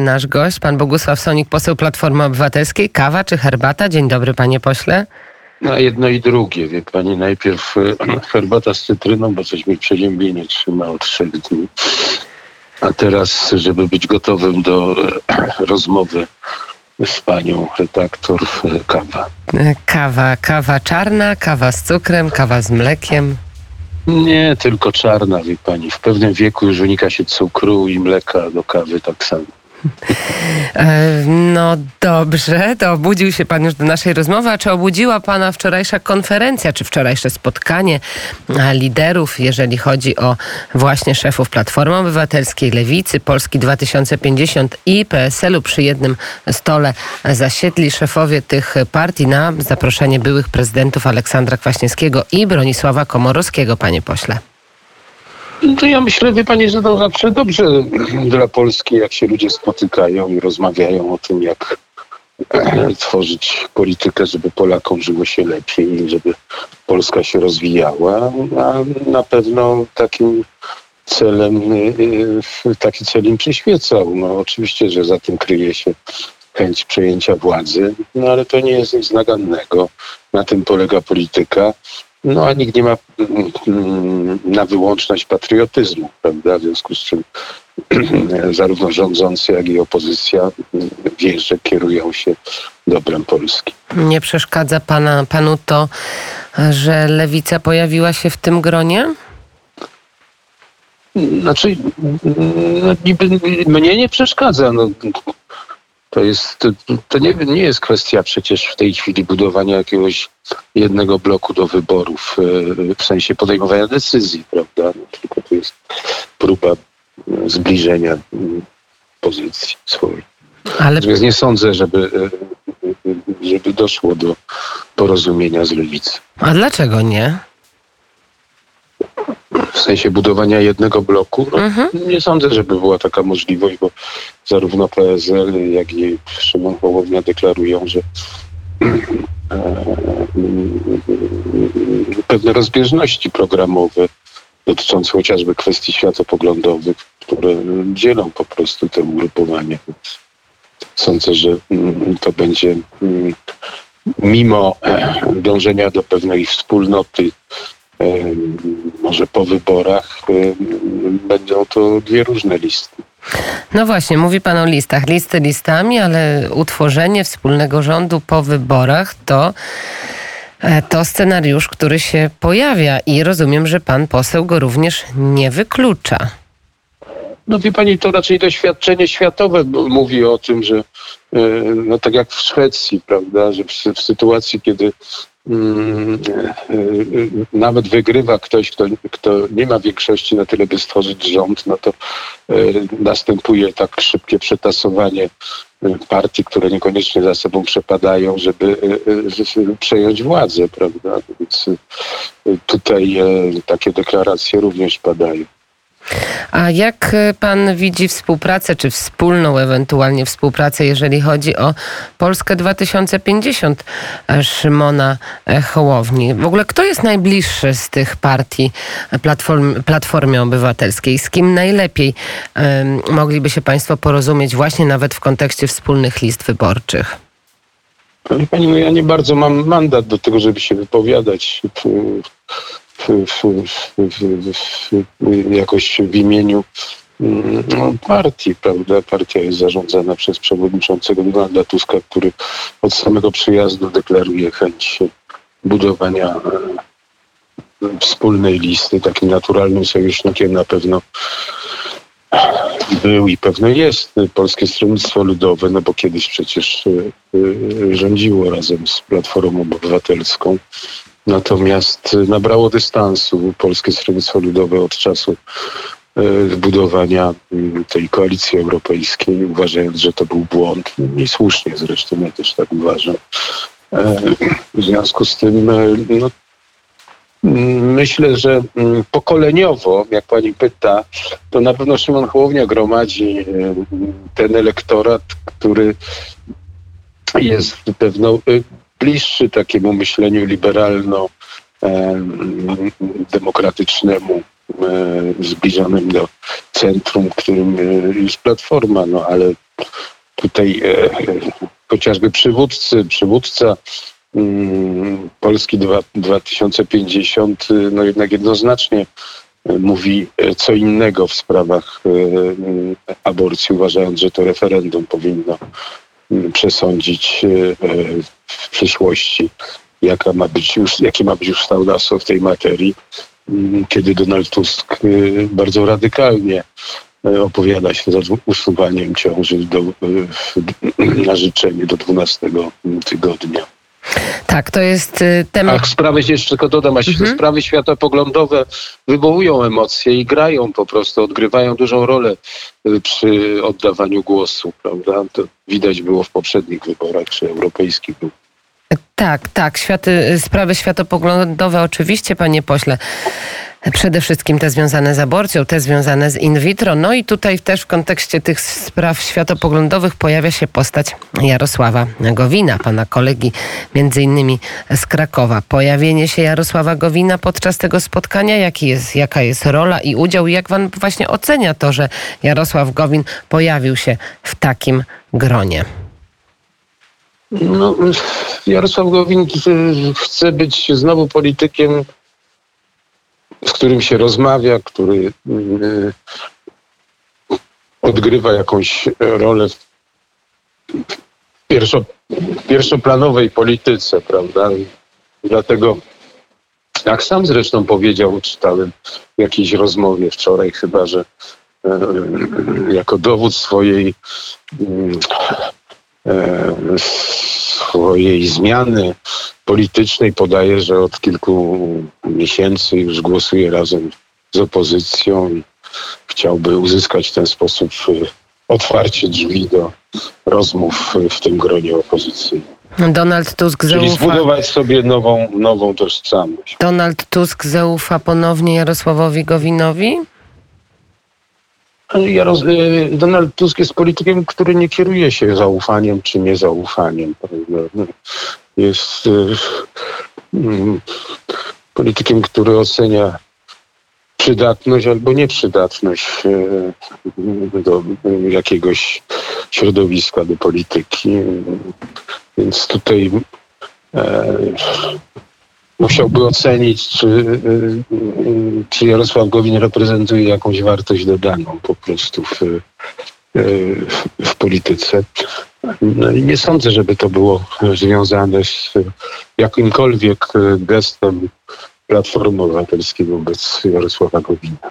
Nasz gość, pan Bogusław Sonik, poseł Platformy Obywatelskiej. Kawa czy herbata? Dzień dobry, panie pośle. No jedno i drugie, wie pani. Najpierw e, herbata z cytryną, bo coś mi przeziębienie trzyma od trzech dni. A teraz, żeby być gotowym do e, rozmowy z panią redaktor, e, kawa. Kawa, kawa czarna, kawa z cukrem, kawa z mlekiem. Nie, tylko czarna, wie pani. W pewnym wieku już wynika się cukru i mleka do kawy tak samo. E, No dobrze, to obudził się pan już do naszej rozmowy. A czy obudziła pana wczorajsza konferencja, czy wczorajsze spotkanie e, liderów, jeżeli chodzi o właśnie szefów Platformy Obywatelskiej, Lewicy, Polski 2050 i PSL-u przy jednym stole zasiedli szefowie tych partii na zaproszenie byłych prezydentów Aleksandra Kwaśniewskiego i Bronisława Komorowskiego, panie pośle? No ja myślę, wie pani, że to zawsze dobrze dla Polski, jak się ludzie spotykają i rozmawiają o tym, jak tworzyć politykę, żeby Polakom żyło się lepiej żeby Polska się rozwijała. A na pewno takim celem, e, taki cel im przyświecał. No oczywiście, że za tym kryje się chęć przejęcia władzy, no ale to nie jest nic nagannego. Na tym polega polityka. No a nikt nie ma mm, na wyłączność patriotyzmu, prawda? W związku z czym zarówno rządzący, jak i opozycja wie, że kierują się dobrem Polski. Nie przeszkadza pana, panu to, że lewica pojawiła się w tym gronie? Znaczy, no, niby mnie nie przeszkadza. No, to jest, to, to nie, nie jest kwestia przecież w tej chwili budowania jakiegoś jednego bloku do wyborów, e, w sensie podejmowania decyzji, prawda? No, tylko to jest próba e, zbliżenia mm, pozycji swojej. Ale Natomiast nie sądzę, żeby, e, żeby doszło do porozumienia z lewicy. a dlaczego nie? W sensie budowania jednego bloku, no, Mhm. nie sądzę, żeby była taka możliwość, bo zarówno PSL, jak i Szymon Hołownia deklarują, że e, pewne rozbieżności programowe dotyczące chociażby kwestii światopoglądowych, które dzielą po prostu te ugrupowania. Więc Sądzę, że mm, to będzie mm, mimo e, dążenia do pewnej wspólnoty może po wyborach będą to dwie różne listy. No właśnie, mówi pan o listach. Listy listami, ale utworzenie wspólnego rządu po wyborach to, e, to scenariusz, który się pojawia i rozumiem, że pan poseł go również nie wyklucza. No wie pani, to raczej doświadczenie światowe mówi o tym, że e, no tak jak w Szwecji, prawda, że w, w sytuacji, kiedy nawet wygrywa ktoś, kto, kto nie ma większości na tyle, by stworzyć rząd, no to e, następuje tak szybkie przetasowanie e, partii, które niekoniecznie za sobą przepadają, żeby e, e, przejąć władzę, prawda? Więc e, tutaj e, takie deklaracje również padają. A jak e, pan widzi współpracę, czy wspólną ewentualnie współpracę, jeżeli chodzi o Polskę 2050 e, Szymona e, Hołowni? W ogóle kto jest najbliższy z tych partii Platform, Platformie Obywatelskiej? Z kim najlepiej em, mogliby się państwo porozumieć właśnie nawet w kontekście wspólnych list wyborczych? Pani, no ja nie bardzo mam mandat do tego, żeby się wypowiadać jakoś w imieniu mm, no, partii, prawda? Partia jest zarządzana przez przewodniczącego Donalda Tuska, który od samego przyjazdu deklaruje chęć budowania e, wspólnej listy. Takim naturalnym sojusznikiem na pewno był i pewno jest Polskie Stronnictwo Ludowe, no bo kiedyś przecież y, y, rządziło razem z Platformą Obywatelską. Natomiast y, nabrało dystansu Polskie Stronnictwo Ludowe od czasu y, budowania y, tej koalicji europejskiej, uważając, że to był błąd. I słusznie zresztą, ja też tak uważam. E, W związku z tym no, Myślę, że mm, pokoleniowo, jak pani pyta, to na pewno Szymon Hołownia gromadzi ten elektorat, który jest pewno y, bliższy takiemu myśleniu liberalno em, demokratycznemu, e, zbliżonym do centrum, którym e, jest Platforma, no ale tutaj e, chociażby przywódcy, przywódca mm, Polski 2050 no jednak jednoznacznie mówi co innego w sprawach aborcji, uważając, że to referendum powinno przesądzić w przyszłości, jaka ma być już, jakie ma być już ustawodawstwo w tej materii, kiedy Donald Tusk bardzo radykalnie opowiada się za usuwaniem ciąży do, na życzenie do 12 tygodnia. Tak, to jest y, temat. Ach, sprawy, jeszcze tylko dodam, mhm. sprawy światopoglądowe wywołują emocje i grają po prostu, odgrywają dużą rolę y, przy oddawaniu głosu, prawda? To widać było w poprzednich wyborach, czy europejskich. Tak, tak. Światy, sprawy światopoglądowe oczywiście, panie pośle. Przede wszystkim te związane z aborcją, te związane z in vitro. No i tutaj też w kontekście tych spraw światopoglądowych pojawia się postać Jarosława Gowina, pana kolegi między innymi z Krakowa. Pojawienie się Jarosława Gowina podczas tego spotkania, jaki jest, jaka jest rola i udział jak pan właśnie ocenia to, że Jarosław Gowin pojawił się w takim gronie? No, Jarosław Gowin chce być znowu politykiem z którym się rozmawia, który y, odgrywa jakąś rolę w pierwszo, pierwszoplanowej polityce, prawda? Dlatego, jak sam zresztą powiedział, czytałem w jakiejś rozmowie wczoraj chyba, że y, jako dowód swojej y, swojej zmiany politycznej podaje, że od kilku miesięcy już głosuje razem z opozycją i chciałby uzyskać w ten sposób y, otwarcie drzwi do rozmów w tym gronie opozycji. Donald Tusk zaufa... Czyli zbudować sobie nową, nową tożsamość. Donald Tusk zaufa ponownie Jarosławowi Gowinowi? Jaros... Y, Donald Tusk jest politykiem, który nie kieruje się zaufaniem czy niezaufaniem. Jest y, mm, politykiem, który ocenia przydatność albo nieprzydatność y, do jakiegoś środowiska, do polityki. Więc tutaj e, musiałby ocenić, czy, y, y, czy Jarosław Gowin reprezentuje jakąś wartość dodaną po prostu w, y, w, polityce. No nie sądzę, żeby to było związane z jakimkolwiek gestem Platformy Obywatelskiej wobec Jarosława Gowina.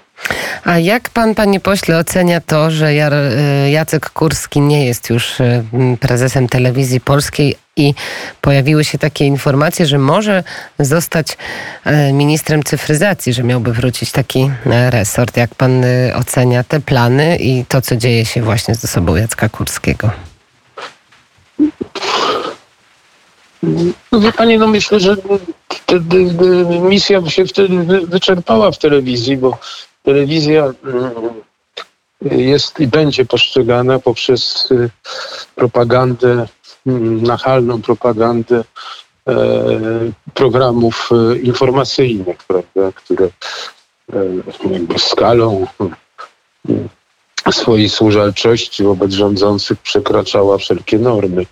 A jak pan, panie pośle, ocenia to, że y, Jacek Kurski nie jest już y, prezesem telewizji polskiej i pojawiły się takie informacje, że może zostać y, ministrem cyfryzacji, że miałby wrócić taki resort. Jak pan ocenia te plany i to, co dzieje się właśnie z osobą Jacka Kurskiego? No wie pani, no myślę, że misja się wtedy wyczerpała w telewizji, bo telewizja mm, jest i będzie postrzegana poprzez y, propagandę, mm, nachalną propagandę e, programów e, informacyjnych, prawda, które e, jakby skalą mm, swojej służalczości wobec rządzących przekraczała wszelkie normy.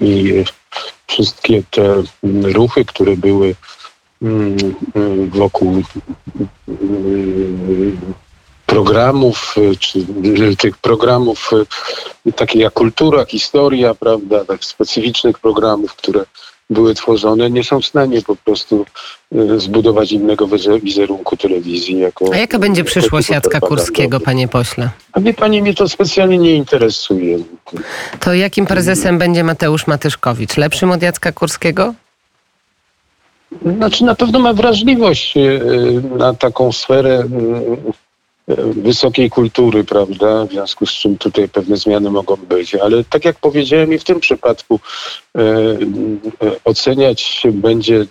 I wszystkie te ruchy, które były wokół mm, programów, czy tych programów takich jak kultura, historia, prawda, tak specyficznych programów, które były tworzone, nie są w stanie po prostu y, zbudować innego wizerunku telewizji. Jako, A jaka będzie przyszłość Jacka Kurskiego, panie pośle? A wie pani, mnie to specjalnie nie interesuje. To jakim prezesem będzie Mateusz Matyszkowicz? Lepszym od Jacka Kurskiego? Znaczy na pewno ma wrażliwość e, na taką sferę e, wysokiej kultury, prawda? W związku z czym tutaj pewne zmiany mogą być. Ale tak jak powiedziałem i w tym przypadku e, oceniać się będzie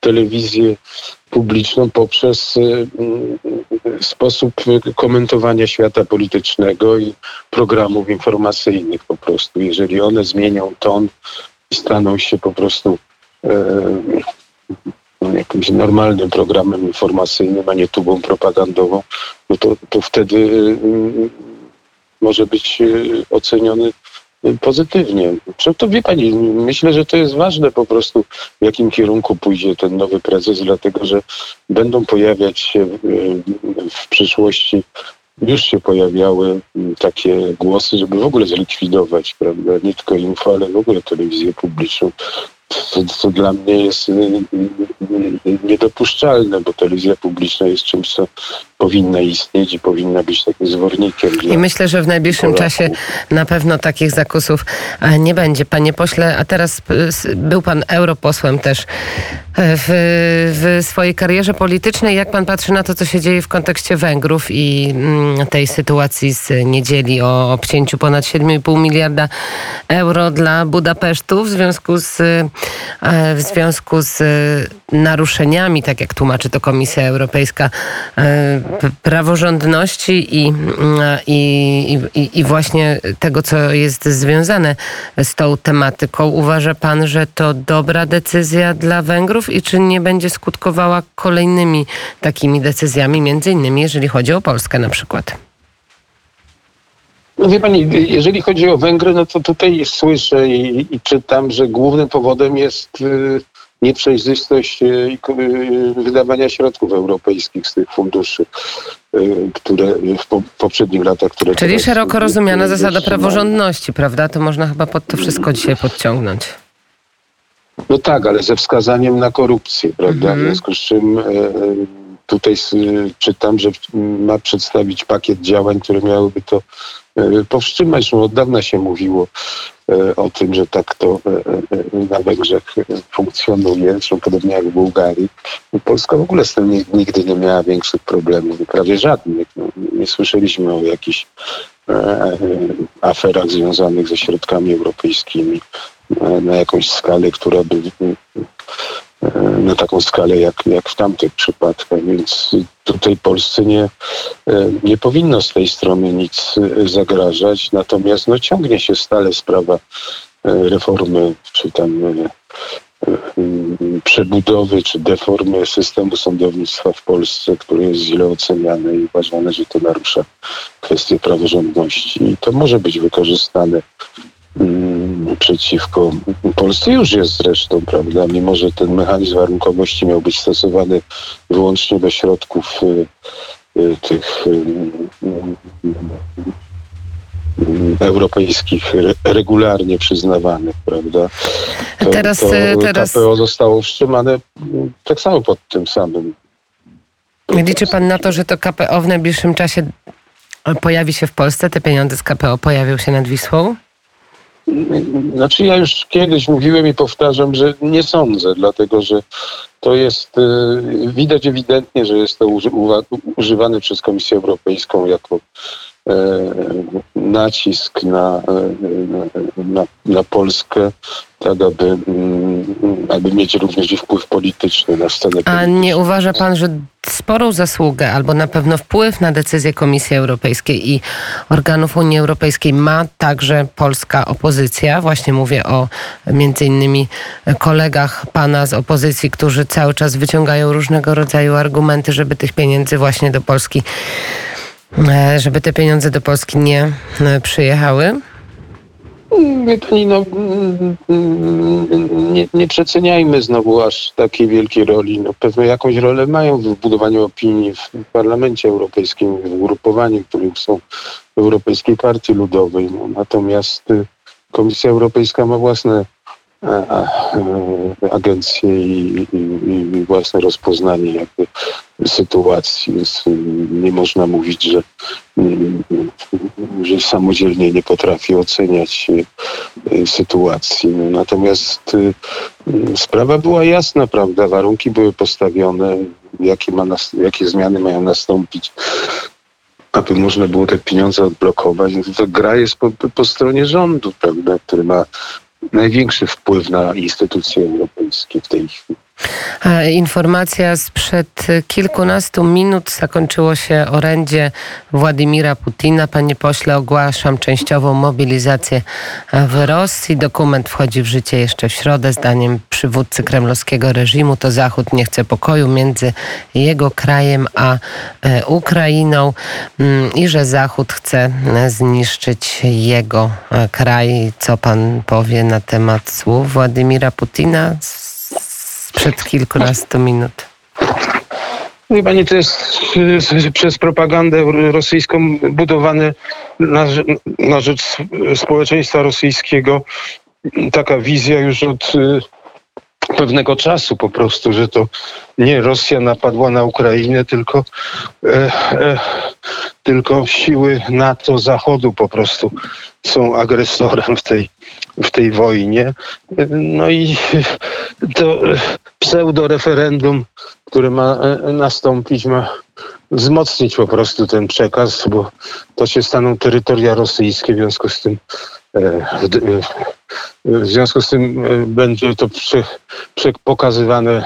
telewizję publiczną poprzez sposób komentowania świata politycznego i programów informacyjnych po prostu. Jeżeli one zmienią ton i staną się po prostu jakimś normalnym programem informacyjnym, a nie tubą propagandową, no to, to wtedy y, może być oceniony pozytywnie. To wie pani, myślę, że to jest ważne po prostu, w jakim kierunku pójdzie ten nowy prezes, dlatego że będą pojawiać się w przyszłości już się pojawiały takie głosy, żeby w ogóle zlikwidować, prawda, nie tylko info, ale w ogóle telewizję publiczną co, co dla mnie jest y, y, y, niedopuszczalne, bo telewizja publiczna jest czymś, co powinna istnieć i powinna być takim zwornikiem. I myślę, że w najbliższym Polaków. czasie na pewno takich zakusów e, nie będzie. Panie pośle, a teraz był pan europosłem też w, w swojej karierze politycznej. Jak pan patrzy na to, co się dzieje w kontekście Węgrów i mm, tej sytuacji z niedzieli o obcięciu ponad 7,5 miliarda euro dla Budapesztu w związku z E, w związku z e, naruszeniami, tak jak tłumaczy to Komisja Europejska, e, praworządności i, i, i, i właśnie tego, co jest związane z tą tematyką. Uważa pan, że to dobra decyzja dla Węgrów i czy nie będzie skutkowała kolejnymi takimi decyzjami, między innymi jeżeli chodzi o Polskę na przykład? No wie pani, jeżeli chodzi o Węgry, no to tutaj słyszę i, i czytam, że głównym powodem jest y, nieprzejrzystość y, y, wydawania środków europejskich z tych funduszy, które w poprzednich latach... Które Czyli szeroko rozumiana zasada praworządności, prawda? To można chyba pod to wszystko dzisiaj podciągnąć. No tak, ale ze wskazaniem na korupcję, prawda? Mhm. W związku z czym tutaj czytam, że ma przedstawić pakiet działań, które miałyby to E, powstrzymać. No, od dawna się mówiło e, o tym, że tak to e, na Węgrzech funkcjonuje, zresztą podobnie jak w Bułgarii. Polska w ogóle z tym nigdy nie miała większych problemów, prawie żadnych. No, nie słyszeliśmy o jakichś aferach związanych ze środkami europejskimi na jakąś skalę, która by na taką skalę jak, jak w tamtych przypadkach, więc tutaj Polsce nie, nie powinno z tej strony nic zagrażać, natomiast no, ciągnie się stale sprawa e, reformy, czy tam e, e, przebudowy czy deformy systemu sądownictwa w Polsce, który jest źle oceniany i uważane, że to narusza kwestie praworządności. I to może być wykorzystane Mm, przeciwko Polsce już jest zresztą, prawda? Mimo, że ten mechanizm warunkowości miał być stosowany wyłącznie do środków y, y, tych y, europejskich regularnie przyznawanych, prawda? To, teraz, to teraz... KPO zostało wstrzymane tak samo pod tym samym. Liczy pan na to, że to KPO w najbliższym czasie pojawi się w Polsce? Te pieniądze z KPO pojawią się nad Wisłą? Znaczy ja już kiedyś mówiłem i powtarzam, że nie sądzę, dlatego że to jest, y, widać ewidentnie, że jest to używane przez Komisję Europejską jako nacisk na, e, na, na Polskę, tak aby, mm, aby mieć również i wpływ polityczny na scenę polityczną. A nie uważa pan, że sporą zasługę albo na pewno wpływ na decyzję Komisji Europejskiej i organów Unii Europejskiej ma także polska opozycja? Właśnie mówię o między innymi kolegach pana z opozycji, którzy cały czas wyciągają różnego rodzaju argumenty, żeby tych pieniędzy właśnie do Polski, e, żeby te pieniądze do Polski nie e, przyjechały? Wie pani, no, nie, nie, przeceniajmy znowu aż takiej wielkiej roli. No, pewnie jakąś rolę mają w budowaniu opinii w Parlamencie Europejskim, w ugrupowaniu, którym są Europejskiej Partii Ludowej. No, natomiast y, Komisja Europejska ma własne agencje i, i, i, własne rozpoznanie jakby sytuacji, więc nie można mówić, że, że samodzielnie nie potrafi oceniać e, sytuacji. Natomiast e, sprawa była jasna, prawda? Warunki były postawione, jakie, ma jakie zmiany mają nastąpić aby można było te pieniądze odblokować, no to gra jest po, po stronie rządu, prawda, który ma największy wpływ na instytucje europejskie w tej chwili. E, Informacja sprzed kilkunastu minut zakończyło się orędzie Władimira Putina. Panie pośle, ogłaszam częściową mobilizację w Rosji. Dokument wchodzi w życie jeszcze w środę. Zdaniem przywódcy kremlowskiego reżimu to Zachód nie chce pokoju między jego krajem a e, Ukrainą mm, i że Zachód chce e, zniszczyć jego kraj. Co pan powie na temat słów Władimira Putina? Sprzed kilkunastu minut. Wie pani, to jest przez propagandę rosyjską budowane na, na rzecz społeczeństwa rosyjskiego taka wizja już od y, pewnego czasu po prostu, że to nie Rosja napadła na Ukrainę, tylko, e, e, tylko siły NATO Zachodu po prostu są agresorem w tej, w tej wojnie. No i to pseudo-referendum, które ma e, nastąpić, ma wzmocnić po prostu ten przekaz, bo to się staną terytoria rosyjskie, w związku z tym w związku z tym e, będzie to prze pokazywane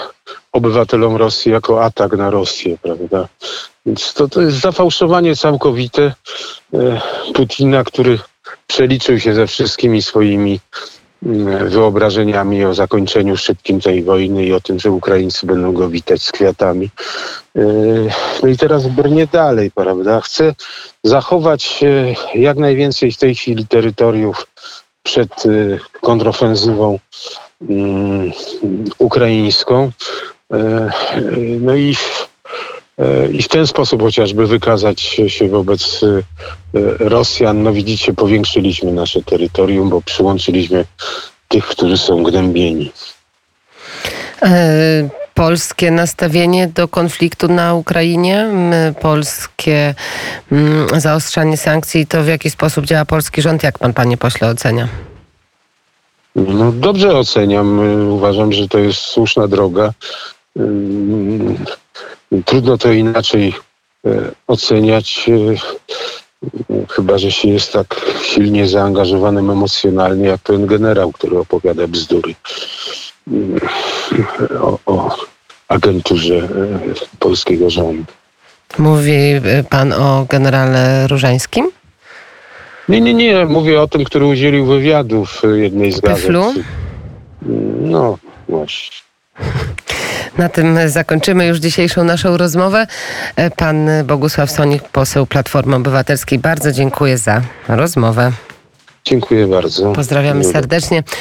obywatelom Rosji jako atak na Rosję, prawda? Więc to, to jest zafałszowanie całkowite Putina, który przeliczył się ze wszystkimi swoimi wyobrażeniami o zakończeniu szybkim tej wojny i o tym, że Ukraińcy będą go witać z kwiatami. Yy, no i teraz brnie dalej, prawda? Chce zachować e, jak najwięcej w tej chwili terytoriów przed e, kontrofensywą mm, ukraińską. E, no i E, i w ten sposób chociażby wykazać się wobec e, Rosjan. No widzicie, powiększyliśmy nasze terytorium, bo przyłączyliśmy tych, którzy są gnębieni. E, polskie nastawienie do konfliktu na Ukrainie, polskie zaostrzanie sankcji, to w jaki sposób działa polski rząd, jak pan, panie pośle, ocenia? No dobrze oceniam. Uważam, że to jest słuszna droga. Trudno to inaczej e, oceniać, e, chyba że się jest tak silnie zaangażowanym emocjonalnie, jak ten generał, który opowiada bzdury e, o, o agenturze polskiego rządu. Mówi pan o generale Różańskim? Nie, nie, nie. Mówię o tym, który udzielił wywiadów jednej z gazet. Pyflu? No, właśnie. Na tym zakończymy już dzisiejszą naszą rozmowę. Pan Bogusław Sonik, poseł Platformy Obywatelskiej, bardzo dziękuję za rozmowę. Dziękuję bardzo. Pozdrawiamy serdecznie.